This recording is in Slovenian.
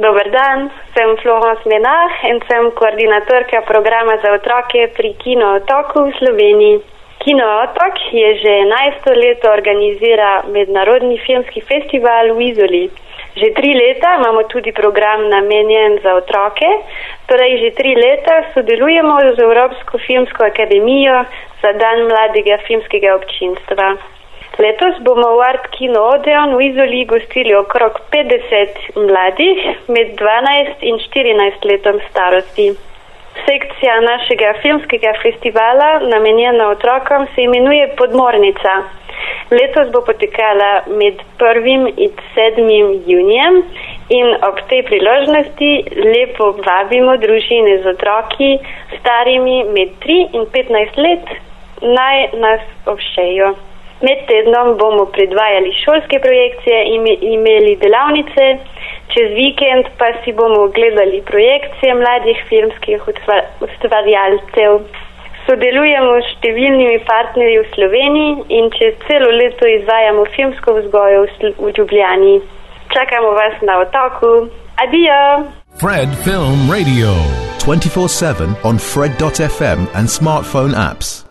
Dober dan, sem Florence Menah in sem koordinatorka programa za otroke pri Kino Otoku v Sloveniji. Kino Otok je že 11 let organizira mednarodni filmski festival v Izoli. Že tri leta imamo tudi program namenjen za otroke, torej že tri leta sodelujemo z Evropsko filmsko akademijo za dan mladega filmskega občinstva. Letos bomo v Art Kino Odeon v Izoli gostili okrog 50 mladih med 12 in 14 letom starosti. Sekcija našega filmskega festivala, namenjena otrokom, se imenuje Podmornica. Letos bo potekala med 1. in 7. junijem in ob tej priložnosti lepo vabimo družine z otroki starimi med 3 in 15 let naj nas obšejo. Med tednom bomo predvajali šolske projekcije in imeli delavnice, čez vikend pa si bomo ogledali projekcije mladih filmskih ustvarjalcev. Sodelujemo s številnimi partnerji v Sloveniji in čez celo leto izvajamo filmsko vzgojo v Ljubljani. Čakamo vas na otoku. Adijo! Fred Film Radio 24 7 on Fred.fm and smartphone apps.